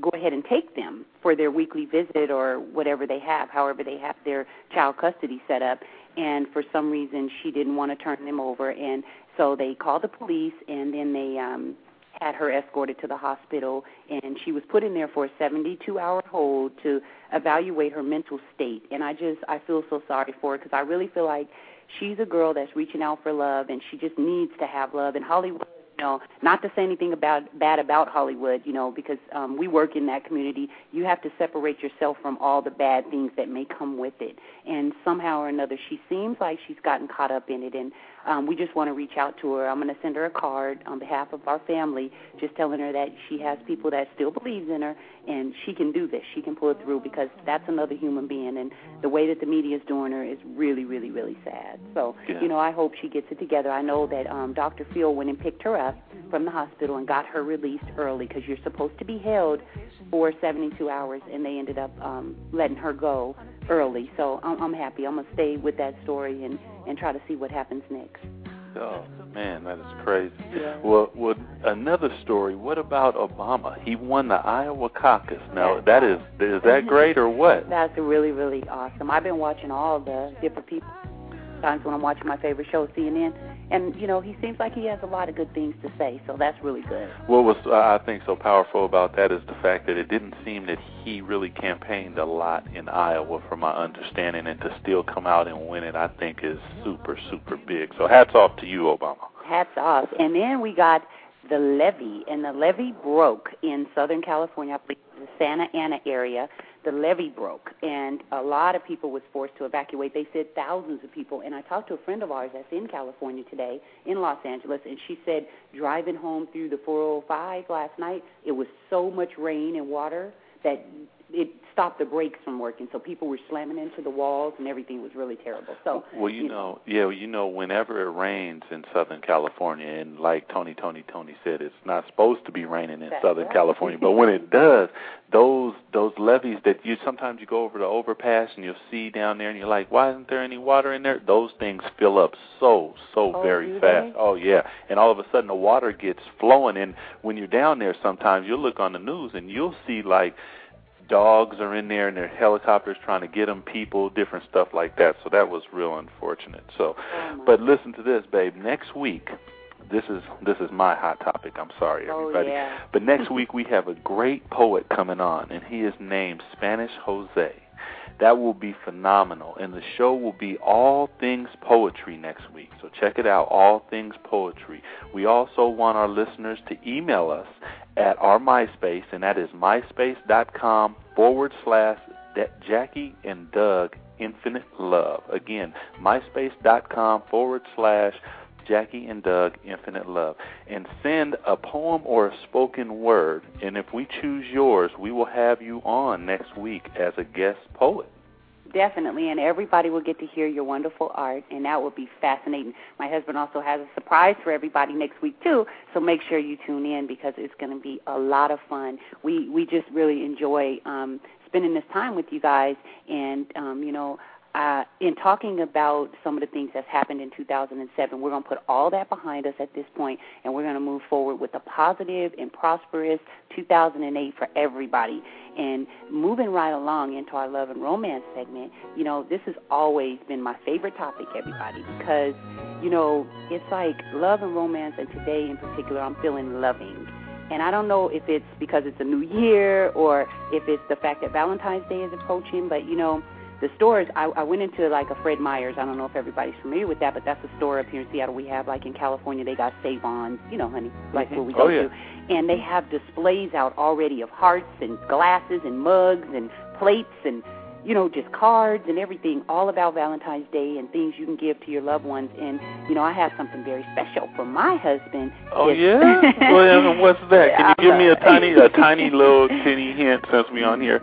go ahead and take them for their weekly visit or whatever they have, however they have their child custody set up. And for some reason, she didn't want to turn them over, and so they called the police, and then they um, had her escorted to the hospital, and she was put in there for a 72-hour hold to evaluate her mental state. And I just I feel so sorry for her because I really feel like she's a girl that's reaching out for love, and she just needs to have love. And Hollywood you know, not to say anything about bad about Hollywood, you know, because um, we work in that community. You have to separate yourself from all the bad things that may come with it. And somehow or another, she seems like she's gotten caught up in it. And um, we just want to reach out to her. I'm going to send her a card on behalf of our family, just telling her that she has people that still believes in her, and she can do this. She can pull it through because that's another human being. And the way that the media is doing her is really, really, really sad. So, Yeah. you know, I hope she gets it together. I know that um, Dr. Phil went and picked her up from the hospital and got her released early because you're supposed to be held for 72 hours, and they ended up um, letting her go early. So I'm, I'm happy. I'm gonna stay with that story and and try to see what happens next. Oh man, that is crazy. Yeah. Well, well, another story. What about Obama? He won the Iowa caucus. Now that is is that great or what? That's really, really awesome. I've been watching all the different people. Times when I'm watching my favorite show, CNN, and you know he seems like he has a lot of good things to say. So that's really good. What was uh, I think so powerful about that is the fact that it didn't seem that he really campaigned a lot in Iowa, from my understanding, and to still come out and win it, I think is super super big. So hats off to you, Obama. Hats off. And then we got the levee, and the levee broke in Southern California, I believe the Santa Ana area. The levee broke, and a lot of people was forced to evacuate. They said thousands of people. And I talked to a friend of ours that's in California today, in Los Angeles, and she said driving home through the 405 last night, it was so much rain and water that it stopped the brakes from working. So people were slamming into the walls, and everything was really terrible. So Well, you know, yeah, well, you know, whenever it rains in Southern California, and like Tony, Tony, Tony said, it's not supposed to be raining in That's Southern right. California, but when it does, those those levees that you sometimes you go over the overpass and you'll see down there, and you're like, why isn't there any water in there? Those things fill up so so Oh, very fast. they? Oh yeah, and all of a sudden the water gets flowing, and when you're down there, sometimes you'll look on the news and you'll see like dogs are in there and there are helicopters trying to get them people different stuff like that. So that was real unfortunate. So Oh, but listen to this babe. Next week this is this is my hot topic. I'm sorry Oh, everybody. yeah. but next week we have a great poet coming on and he is named spanish jose that will be phenomenal. And the show will be all things poetry next week. So check it out all things poetry. We also want our listeners to email us at our MySpace, and that is myspace.com forward slash Jackie and Doug Infinite Love. Again, myspace.com forward slash Jackie and Doug Infinite Love. And send a poem or a spoken word, and if we choose yours, we will have you on next week as a guest poet. Definitely, and everybody will get to hear your wonderful art, and that will be fascinating. My husband also has a surprise for everybody next week too, so make sure you tune in because it's going to be a lot of fun. We we just really enjoy um, spending this time with you guys, and um, you know, uh, in talking about some of the things that's happened in 2007, we're going to put all that behind us at this point, and we're going to move forward with a positive and prosperous 2008 for everybody. And moving right along into our love and romance segment, you know, this has always been my favorite topic, everybody, because, you know, it's like love and romance, and today in particular, I'm feeling loving. And I don't know if it's because it's a new year or if it's the fact that Valentine's Day is approaching, but, you know, the stores I, I went into like a Fred Meyer's. I don't know if everybody's familiar with that, but that's a store up here in Seattle. We have like in California they got Sav-Ons, you know, honey, like mm-hmm. where we go oh, yeah. to, and they have displays out already of hearts and glasses and mugs and plates and you know, just cards and everything, all about Valentine's Day and things you can give to your loved ones. And you know, I have something very special for my husband. Oh It's- yeah. well, what's that? Can you give me a tiny, a tiny little tinny hint since we on here?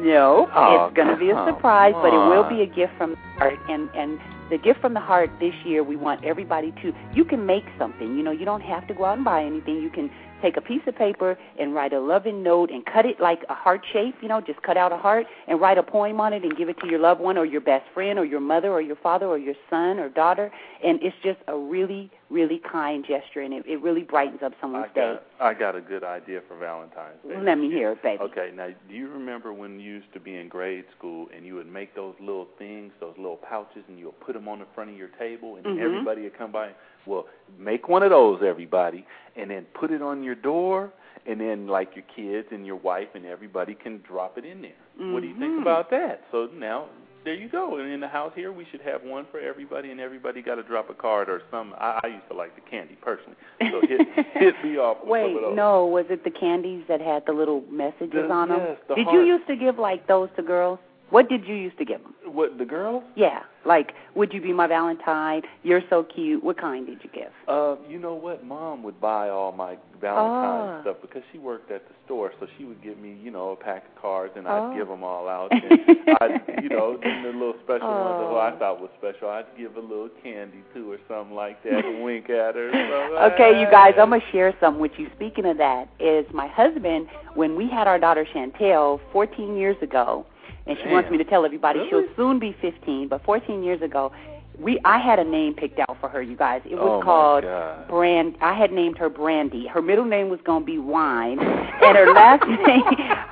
No, Oh, it's going to be a surprise, but it will be a gift from the heart. And and the gift from the heart this year, we want everybody to. You can make something. You know, you don't have to go out and buy anything. You can take a piece of paper and write a loving note and cut it like a heart shape. You know, just cut out a heart and write a poem on it and give it to your loved one or your best friend or your mother or your father or your son or daughter. And it's just a really, really kind gesture, and it, it really brightens up I someone's day. I got a good idea for Valentine's Day. Let me hear it, baby. Okay, now do you remember when you used to be in grade school and you would make those little things, those little pouches, and you would put them on the front of your table, and Mhm. everybody would come by? Well, make one of those, everybody, and then put it on your door, and then like your kids and your wife and everybody can drop it in there. What do you think Mhm. about that? So now there you go. And in the house here, we should have one for everybody, and everybody got to drop a card or some. I, I used to like the candy personally, so hit hit me off. With Wait, some of those. no, was it the candies that had the little messages The- on them? yes, the did heart. you used to give like those to girls? What did you used to give them? What the girls? Yeah, like would you be my Valentine? You're so cute. What kind did you give? Uh, you know what? Mom would buy all my Valentine's Oh. stuff because she worked at the store, so she would give me, you know, a pack of cards, and Oh. I'd give them all out. And I'd, you know, then the little special ones that I Oh. thought was special, I'd give a little candy to or something like that, and wink at her. So, Okay, you guys, I'm gonna share something with you. Speaking of that, is my husband when we had our daughter Chantel 14 years ago, and she wants me to tell everybody Really? she'll soon be 15, but 14 years ago, we I had a name picked out for her. You guys, it was oh called Brand. I had named her Brandy. Her middle name was going to be Wine, and her last name,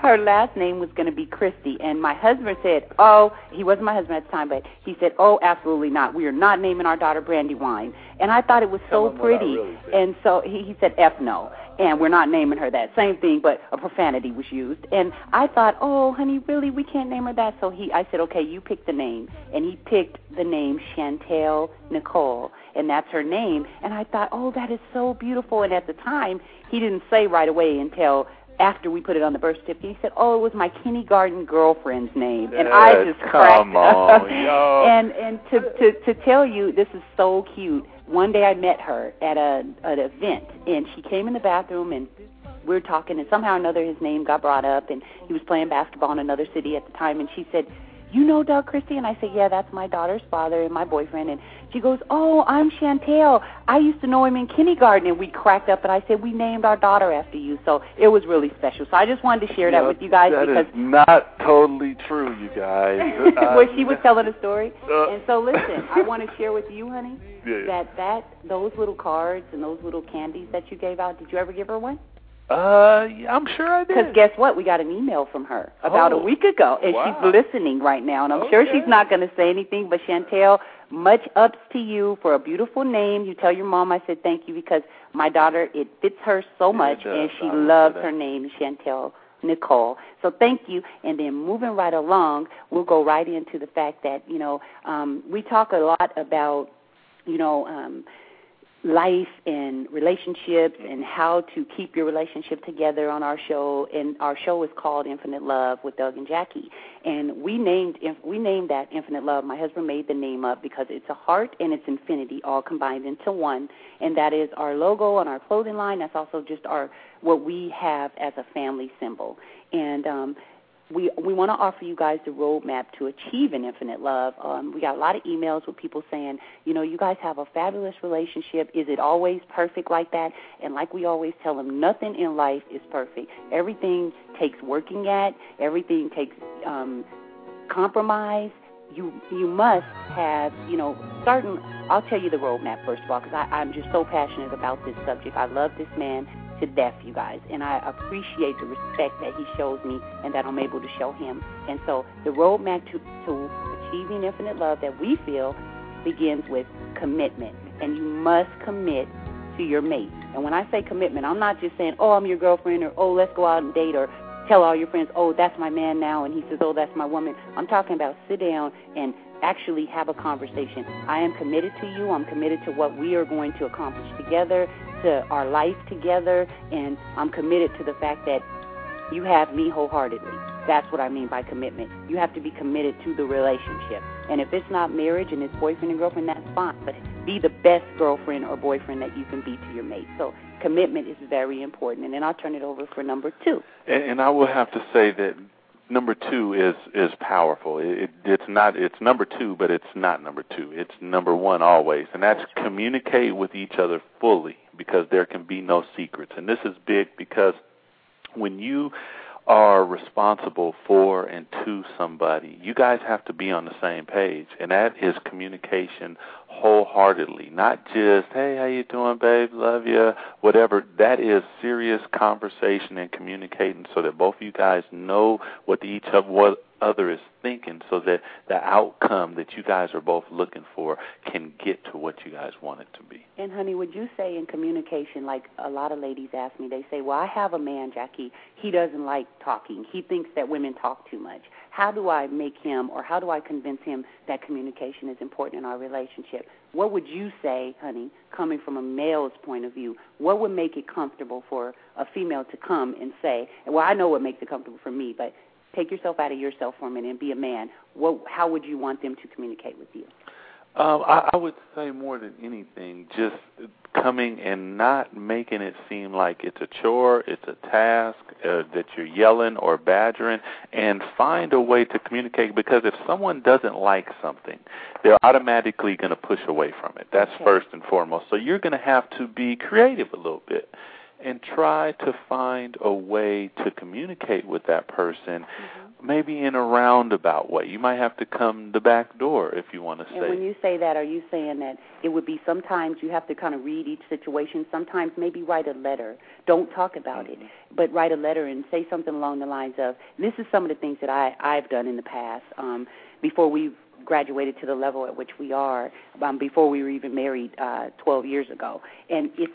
her last name was going to be Christy. And my husband said, "Oh, he wasn't my husband at the time, but he said, "Oh, absolutely not. We are not naming our daughter Brandy Wine." And I thought it was Tell so him what I pretty. really and so he, he said, "F no." And we're not naming her that. Same thing, but a profanity was used. And I thought, oh, honey, really, we can't name her that. So he, I said, okay, you pick the name. And he picked the name Chantel Nicole, and that's her name. And I thought, oh, that is so beautiful. And at the time, he didn't say right away until after we put it on the birth certificate. He said, oh, it was my kindergarten girlfriend's name. And I just cracked come on, up. yo. and and to, to to tell you, this is so cute. One day I met her at a at an event, and she came in the bathroom, and we were talking, and somehow or another his name got brought up, and he was playing basketball in another city at the time, and she said, "You know Doug Christie?" And I said, "Yeah, that's my daughter's father and my boyfriend." And she goes, "Oh, I'm Chantel. I used to know him in kindergarten." And we cracked up, and I said, "We named our daughter after you." So it was really special. So I just wanted to share that Yeah, with you guys that because is not totally true, you guys. where she was telling a story. Uh, and so listen, I want to share with you, honey, Yeah. that that those little cards and those little candies that you gave out. Did you ever give her one? Uh, yeah, I'm sure I did. Because guess what? We got an email from her about Oh. a week ago, and Wow. she's listening right now. And I'm sure she's not going to say anything. But Chantel, much ups to you for a beautiful name. You tell your mom I said thank you because my daughter it fits her so Yeah, much, and she I loves her name, Chantel. Nicole. So thank you. And then moving right along, we'll go right into the fact that, you know, um, we talk a lot about, you know, um, life and relationships and how to keep your relationship together on our show. And our show is called Infinite Love with Doug and Jackie. And we named we named that Infinite Love. My husband made the name up because it's a heart and it's infinity all combined into one. And that is our logo on our clothing line. That's also just our what we have as a family symbol. And um we we want to offer you guys the roadmap to achieve an infinite love. Um, we got a lot of emails with people saying, you know, you guys have a fabulous relationship. Is it always perfect like that? And like we always tell them, nothing in life is perfect. Everything takes working at. Everything takes um, compromise. you you must have you know certain. I'll tell you the roadmap first of all because I'm just so passionate about this subject. I love this man to death, you guys, and I appreciate the respect that he shows me and that I'm able to show him. And so the roadmap to to achieving infinite love that we feel begins with commitment, and you must commit to your mate. And when I say commitment, I'm not just saying, "Oh, I'm your girlfriend," or "Oh, let's go out and date," or tell all your friends, "Oh, that's my man now," and he says, "Oh, that's my woman." I'm talking about sit down and actually have a conversation. I am committed to you. I'm committed to what we are going to accomplish together, to our life together, and I'm committed to the fact that you have me wholeheartedly. That's what I mean by commitment. You have to be committed to the relationship. And if it's not marriage and it's boyfriend and girlfriend, that's fine. But be the best girlfriend or boyfriend that you can be to your mate. So commitment is very important. And then I'll turn it over for number two. And, and I will have to say that number two is is powerful. It, it, it's not it's number two, but it's not number two. It's number one always, and that's communicate with each other fully because there can be no secrets. And this is big because when you are responsible for and to somebody, you guys have to be on the same page, and that is communication wholeheartedly, not just "Hey, how you doing, babe? Love you," whatever. That is serious conversation and communicating, so that both of you guys know what each of what other is thinking so that the outcome that you guys are both looking for can get to what you guys want it to be. And honey, would you say in communication, like a lot of ladies ask me, they say, "Well, I have a man, Jackie. He doesn't like talking. He thinks that women talk too much. How do I make him, or how do I convince him that communication is important in our relationship?" What would you say, honey, coming from a male's point of view? What would make it comfortable for a female to come and say, "Well, I know what makes it comfortable for me, but take yourself out of yourself for a minute and be a man, what, how would you want them to communicate with you? Um, I, I would say more than anything, just coming and not making it seem like it's a chore, it's a task uh, that you're yelling or badgering, and find a way to communicate. Because if someone doesn't like something, they're automatically going to push away from it. That's okay. first and foremost. So you're going to have to be creative a little bit and try to find a way to communicate with that person, mm-hmm. maybe in a roundabout way. You might have to come the back door if you want to say. And when you say that, are you saying that it would be sometimes you have to kind of read each situation, sometimes maybe write a letter. Don't talk about mm-hmm. it, but write a letter and say something along the lines of, this is some of the things that I, I've done in the past um, before we've graduated to the level at which we are um, before we were even married uh, 12 years ago. And it's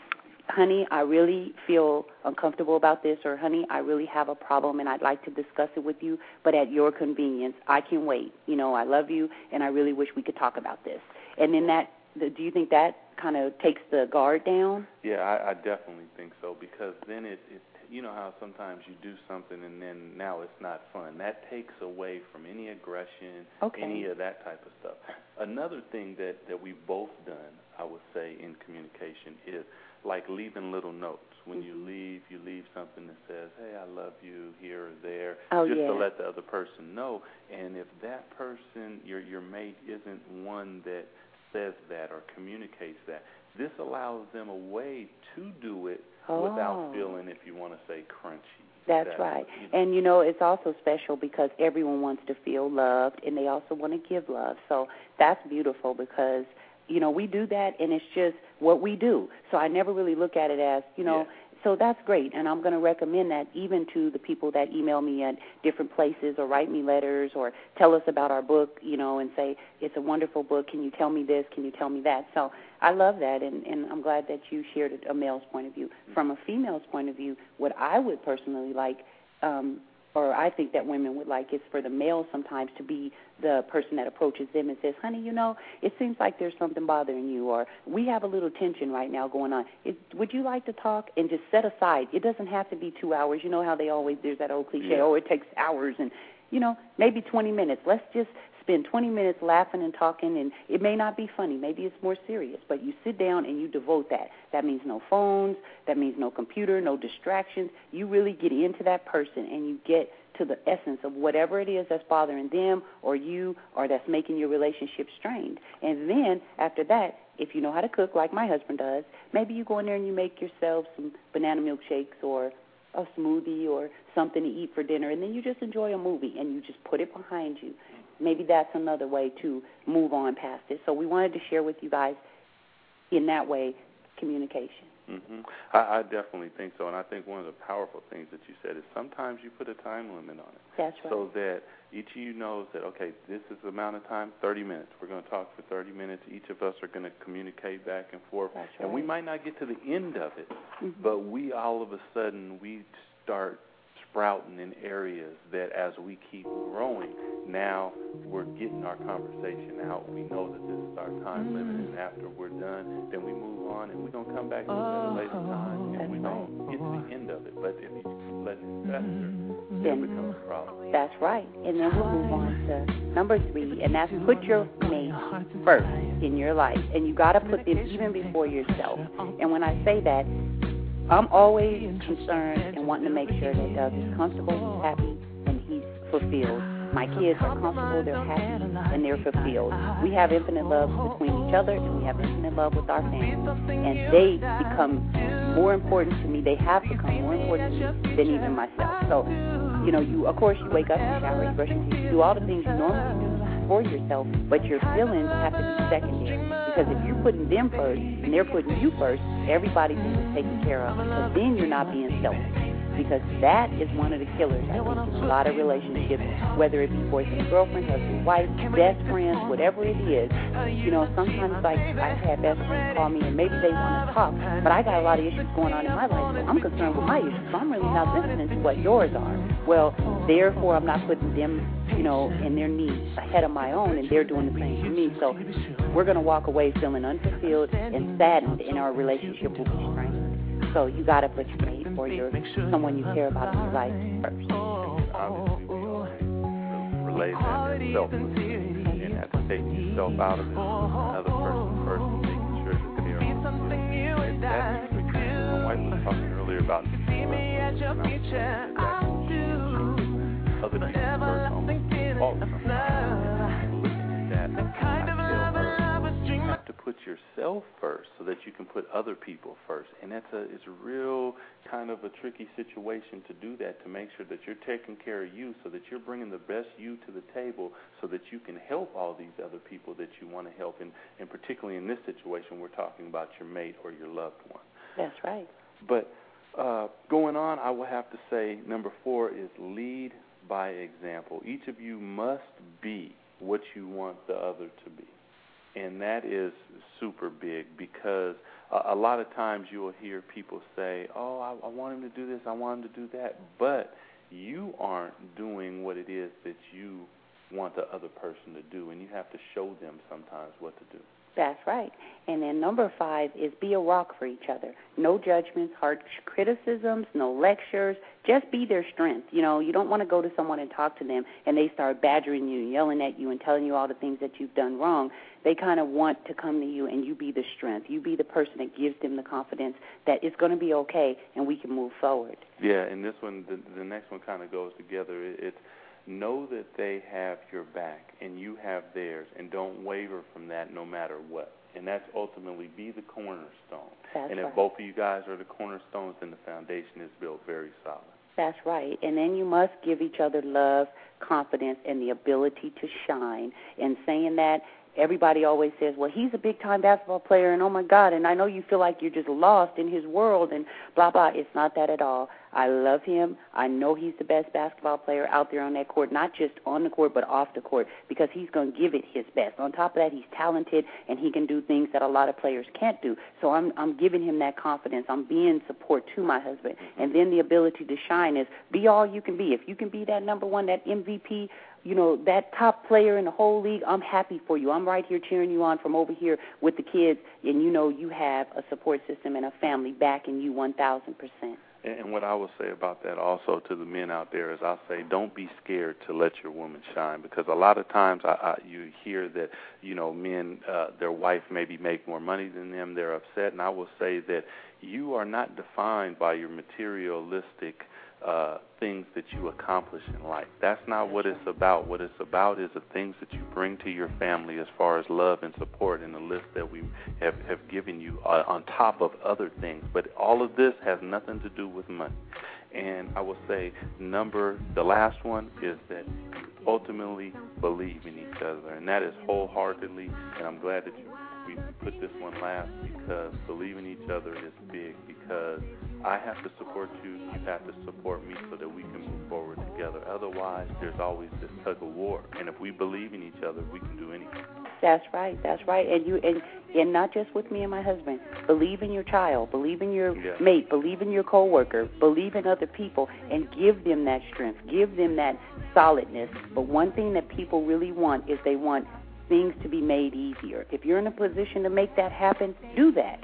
honey, I really feel uncomfortable about this, or honey, I really have a problem and I'd like to discuss it with you, but at your convenience. I can wait. You know, I love you and I really wish we could talk about this. And then that, do you think that kind of takes the guard down? Yeah, I, I definitely think so because then it, it you know how sometimes you do something and then now it's not fun. That takes away from any aggression, okay. any of that type of stuff. Another thing that that we've both done, I would say, in communication is like leaving little notes. When you mm-hmm. leave, you leave something that says, "Hey, I love you" here or there, oh, just yeah. to let the other person know. And if that person, your your mate, isn't one that says that or communicates that, this allows them a way to do it oh. without feeling, if you want to say, crunchy. That's that, right. You know. And you know, it's also special because everyone wants to feel loved and they also want to give love. So that's beautiful because you know, we do that and it's just what we do. So I never really look at it as, you know, yeah. so that's great. And I'm going to recommend that even to the people that email me at different places or write me letters or tell us about our book, you know, and say, it's a wonderful book. Can you tell me this? Can you tell me that? So I love that. And, and I'm glad that you shared a male's point of view. From a female's point of view, what I would personally like, um, or I think that women would like is for the male sometimes to be the person that approaches them and says, "Honey, you know, it seems like there's something bothering you, or we have a little tension right now going on. It, would you like to talk?" And just set aside. It doesn't have to be two hours. You know how they always there's that old cliche, yeah. "Oh, it takes hours," and you know, maybe 20 minutes. Let's just spend 20 minutes laughing and talking, and it may not be funny. Maybe it's more serious, but you sit down and you devote that. That means no phones. That means no computer, no distractions. You really get into that person and you get to the essence of whatever it is that's bothering them or you or that's making your relationship strained. And then after that, if you know how to cook like my husband does, maybe you go in there and you make yourself some banana milkshakes or a smoothie or something to eat for dinner and then you just enjoy a movie and you just put it behind you maybe that's another way to move on past it. So we wanted to share with you guys in that way communication. Mm-hmm. I, I definitely think so, and I think one of the powerful things that you said is sometimes you put a time limit on it. That's right. So that each of you knows that okay, this is the amount of time, 30 minutes. We're going to talk for 30 minutes. Each of us are going to communicate back and forth, That's and we might not get to the end of it, Mhm. but we all of a sudden we start sprouting in areas that as we keep growing, now we're getting our conversation out. We know that this is our time limit, mm. and after we're done, then we move on, and we're gonna come back to it at a uh-huh. later time, and we don't get to the end of it. But if you keep letting it mm-hmm. fester, then it mm-hmm. becomes a problem. Oh, that's right. And then we'll move on to number three, and that's put your mate first in your life. And you got to put them even before yourself. And when I say that, I'm always concerned and wanting to make sure that Doug is comfortable, he's happy, and he's fulfilled. My kids are comfortable, they're happy, and they're fulfilled. We have infinite love between each other, and we have infinite love with our family. And they become more important to me. They have become more important to me than even myself. So, you know, you of course you wake up, you shower, you brush your teeth, you do all the things you normally do for yourself, but your feelings have to be secondary. Because if you're putting them first and they're putting you first, everybody's taken care of. Because then you're not being selfish. Because that is one of the killers, I think, in a lot of relationships, whether it be boyfriend, girlfriend, husband, wife, best friends, whatever it is. You know, sometimes like I've had best friends call me and maybe they want to talk, but I got a lot of issues going on in my life, so I'm concerned with my issues, so I'm really not listening to what yours are. Well, therefore, I'm not putting them, you know, and their needs ahead of my own, and they're doing the same for me. So we're going to walk away feeling unfulfilled and saddened, and our relationship be strained. So you got to put your mate or your someone you care about in your life first. Obviously, we all relate that to selflessness and have to take yourself out of it. Another person first making sure that they are. And that's the key. My wife was talking earlier about other people first almost fault. Looking at that, put yourself first so that you can put other people first, and that's a it's a real kind of a tricky situation to do that to make sure that you're taking care of you, so that you're bringing the best you to the table, so that you can help all these other people that you want to help, and and particularly in this situation, we're talking about your mate or your loved one. That's right. But uh, going on, I will have to say number four is lead by example. Each of you must be what you want the other to be. And that is super big because a, a lot of times you will hear people say, Oh, I, I want him to do this, I want him to do that. But you aren't doing what it is that you want the other person to do, and you have to show them sometimes what to do. That's right. And then number five is be a rock for each other. No judgments, harsh criticisms, no lectures. Just be their strength. You know, you don't want to go to someone and talk to them and they start badgering you, yelling at you, and telling you all the things that you've done wrong. They kind of want to come to you and you be the strength. You be the person that gives them the confidence that it's going to be okay and we can move forward. Yeah, and this one, the, the next one kind of goes together. It, it's know that they have your back and you have theirs, and don't waver from that no matter what. And that's ultimately be the cornerstone. That's and if right. both of you guys are the cornerstones, then the foundation is built very solid. That's right. And then you must give each other love, confidence, and the ability to shine. And saying that, everybody always says, well, he's a big time basketball player, and oh my God, and I know you feel like you're just lost in his world, and blah, blah. It's not that at all. I love him. I know he's the best basketball player out there on that court, not just on the court, but off the court, because he's going to give it his best. On top of that, he's talented, and he can do things that a lot of players can't do. So I'm, I'm giving him that confidence. I'm being support to my husband. And then the ability to shine is be all you can be. If you can be that number one, that MVP, you know, that top player in the whole league, I'm happy for you. I'm right here cheering you on from over here with the kids, and you know you have a support system and a family backing you 1,000%. And what I will say about that also to the men out there is I'll say don't be scared to let your woman shine because a lot of times I, I you hear that you know men uh, their wife maybe make more money than them they're upset and I will say that you are not defined by your materialistic uh, things that you accomplish in life. That's not what it's about. What it's about is the things that you bring to your family as far as love and support and the list that we have, have given you uh, on top of other things. But all of this has nothing to do with money. And I will say, number the last one is that ultimately believe in each other, and that is wholeheartedly. And I'm glad that you we put this one last because believing each other is big. Because I have to support you, you have to support me, so that we can move forward together. Otherwise, there's always this tug of war. And if we believe in each other, we can do anything. That's right. That's right. And you and and not just with me and my husband. Believe in your child. Believe in your yeah. mate. Believe in your coworker. Believe in other people, and give them that strength. Give them that solidness. But one thing that people really want is they want things to be made easier. If you're in a position to make that happen, do that.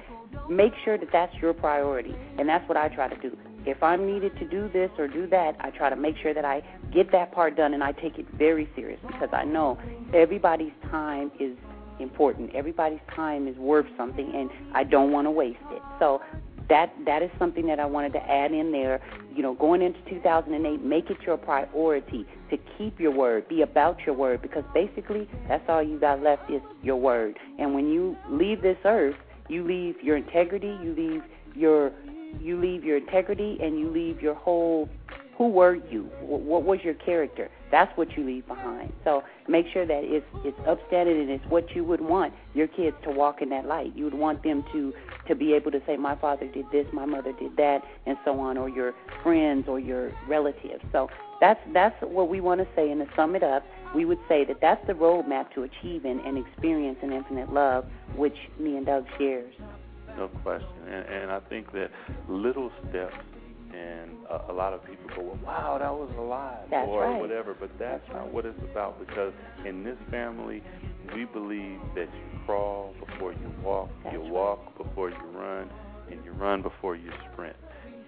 Make sure that that's your priority, and that's what I try to do. If I'm needed to do this or do that, I try to make sure that I get that part done, and I take it very serious because I know everybody's time is important. Everybody's time is worth something, and I don't want to waste it. So that that is something that I wanted to add in there. You know, going into 2008, make it your priority to keep your word, be about your word, because basically that's all you got left is your word. And when you leave this earth, you leave your integrity, you leave your you leave your integrity, and you leave your whole who were you? What was your character? That's what you leave behind. So make sure that it's it's upstanding and it's what you would want your kids to walk in that light. You would want them to to be able to say, my father did this, my mother did that, and so on, or your friends or your relatives. So that's that's what we want to say. And to sum it up, we would say that that's the roadmap to achieving and experience an infinite love, which me and Doug shares. No question, and, and I think that little steps and a, a lot of people go, well, wow, that was a lot, that's or right. whatever. But that's, that's not right. what it's about because in this family, we believe that you crawl before you walk, that's you right. walk before you run, and you run before you sprint.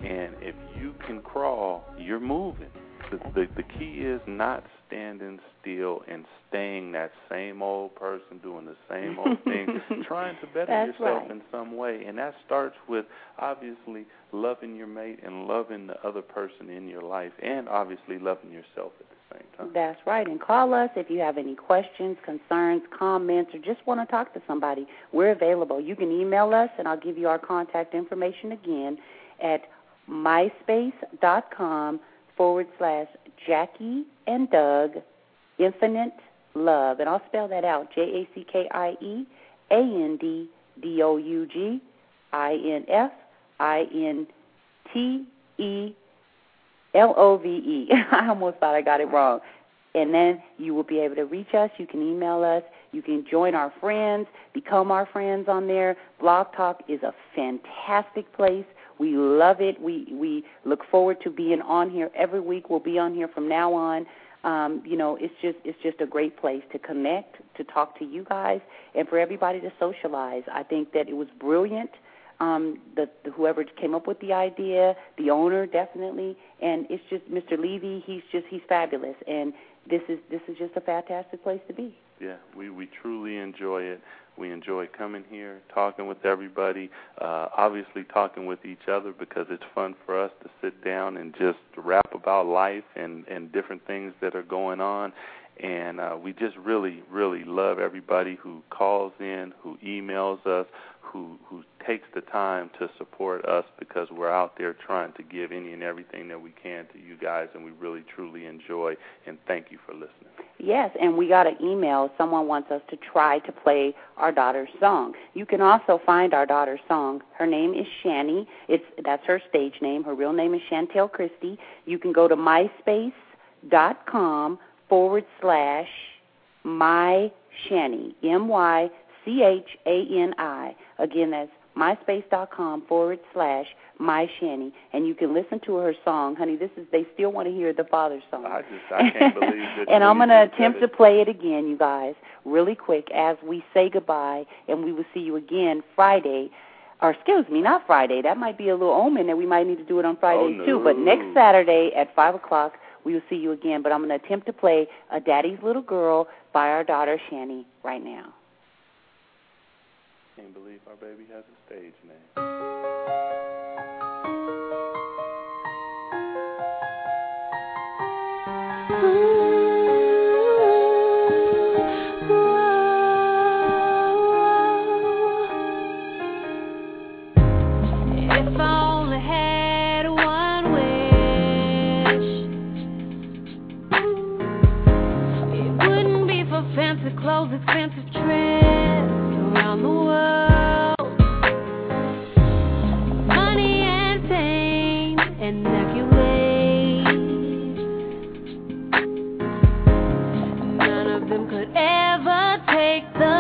And if you can crawl, you're moving. The, the the key is not standing still and staying that same old person doing the same old thing, trying to better That's yourself right. in some way. And that starts with obviously loving your mate and loving the other person in your life, and obviously loving yourself at the same time. That's right. And call us if you have any questions, concerns, comments, or just want to talk to somebody. We're available. You can email us, and I'll give you our contact information again at myspace.com forward slash Jackie and Doug Infinite Love. And I'll spell that out J A C K I E A N D D O U G I N F I N T E L O V E. I almost thought I got it wrong. And then you will be able to reach us. You can email us. You can join our friends, become our friends on there. Blog Talk is a fantastic place. We love it. We we look forward to being on here every week. We'll be on here from now on. Um, you know, it's just it's just a great place to connect, to talk to you guys, and for everybody to socialize. I think that it was brilliant. Um, the, the whoever came up with the idea, the owner definitely, and it's just Mr. Levy. He's just he's fabulous, and this is this is just a fantastic place to be. Yeah, we we truly enjoy it. We enjoy coming here, talking with everybody, uh, obviously talking with each other because it's fun for us to sit down and just rap about life and and different things that are going on. And uh, we just really, really love everybody who calls in, who emails us, who who takes the time to support us because we're out there trying to give any and everything that we can to you guys, and we really truly enjoy and thank you for listening. Yes, and we got an email. Someone wants us to try to play our daughter's song. You can also find our daughter's song. Her name is Chani. It's that's her stage name. Her real name is Chantel Christie. You can go to myspace.com forward slash my Chani M Y C H A N I. Again, that's myspace.com forward slash my Chani, and you can listen to her song, honey. This is they still want to hear the father's song. I just I can't believe that. and I'm going to attempt to play it again, you guys, really quick as we say goodbye, and we will see you again Friday. Or excuse me, not Friday. That might be a little omen that we might need to do it on Friday Oh, too. But next Saturday at five o'clock, we will see you again. But I'm going to attempt to play "A Daddy's Little Girl" by our daughter Chani right now. Can't believe our baby has a stage name. those expensive trips around the world. Money and fame and accolades. None of them could ever take the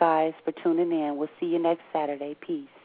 guys for tuning in. We'll see you next Saturday. Peace.